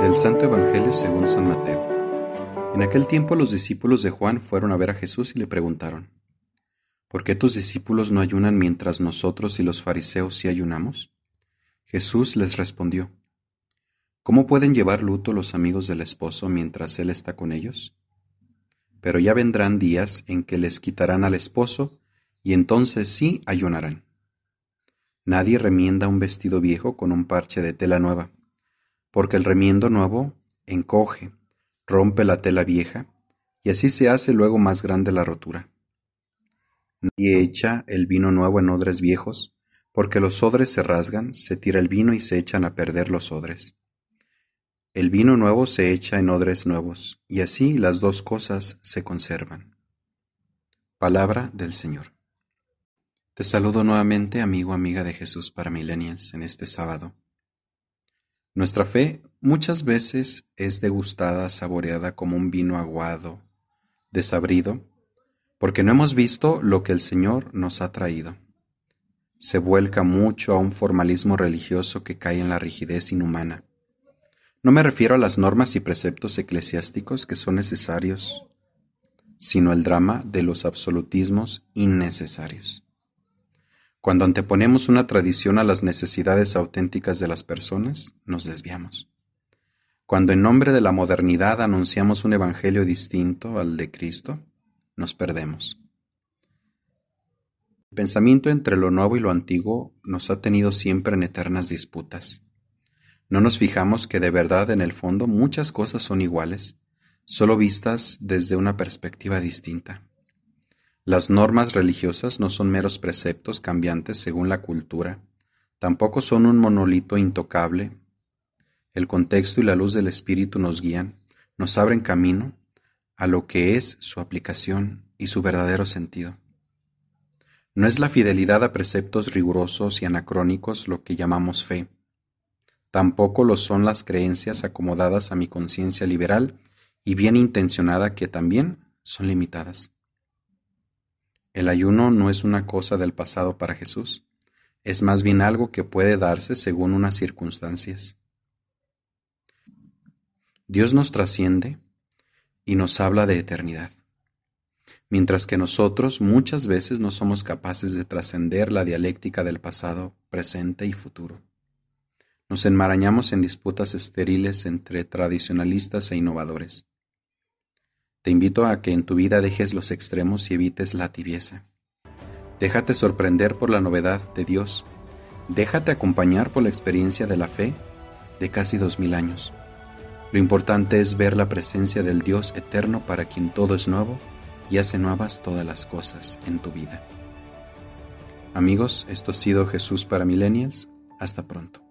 Del Santo Evangelio según San Mateo. En aquel tiempo los discípulos de Juan fueron a ver a Jesús y le preguntaron, ¿Por qué tus discípulos no ayunan mientras nosotros y los fariseos sí ayunamos? Jesús les respondió, ¿Cómo pueden llevar luto los amigos del esposo mientras él está con ellos? Pero ya vendrán días en que les quitarán al esposo, y entonces sí ayunarán. Nadie remienda un vestido viejo con un parche de tela nueva, porque el remiendo nuevo encoge, rompe la tela vieja, y así se hace luego más grande la rotura. Nadie echa el vino nuevo en odres viejos, porque los odres se rasgan, se tira el vino y se echan a perder los odres. El vino nuevo se echa en odres nuevos, y así las dos cosas se conservan. Palabra del Señor. Te saludo nuevamente, amigo, amiga de Jesús para Millennials, en este sábado. Nuestra fe muchas veces es degustada, saboreada como un vino aguado, desabrido, porque no hemos visto lo que el Señor nos ha traído. Se vuelca mucho a un formalismo religioso que cae en la rigidez inhumana no me refiero a las normas y preceptos eclesiásticos que son necesarios, sino el drama de los absolutismos innecesarios. Cuando anteponemos una tradición a las necesidades auténticas de las personas, nos desviamos. Cuando en nombre de la modernidad anunciamos un evangelio distinto al de Cristo, nos perdemos. El pensamiento entre lo nuevo y lo antiguo nos ha tenido siempre en eternas disputas. No nos fijamos que de verdad en el fondo muchas cosas son iguales, solo vistas desde una perspectiva distinta. Las normas religiosas no son meros preceptos cambiantes según la cultura, tampoco son un monolito intocable. El contexto y la luz del Espíritu nos guían, nos abren camino a lo que es su aplicación y su verdadero sentido. No es la fidelidad a preceptos rigurosos y anacrónicos lo que llamamos fe, Tampoco lo son las creencias acomodadas a mi conciencia liberal y bien intencionada que también son limitadas. El ayuno no es una cosa del pasado para Jesús, es más bien algo que puede darse según unas circunstancias. Dios nos trasciende y nos habla de eternidad, mientras que nosotros muchas veces no somos capaces de trascender la dialéctica del pasado, presente y futuro. Nos enmarañamos en disputas estériles entre tradicionalistas e innovadores. Te invito a que en tu vida dejes los extremos y evites la tibieza. Déjate sorprender por la novedad de Dios. Déjate acompañar por la experiencia de la fe de casi dos mil años. Lo importante es ver la presencia del Dios eterno para quien todo es nuevo y hace nuevas todas las cosas en tu vida. Amigos, esto ha sido Jesús para Millennials. Hasta pronto.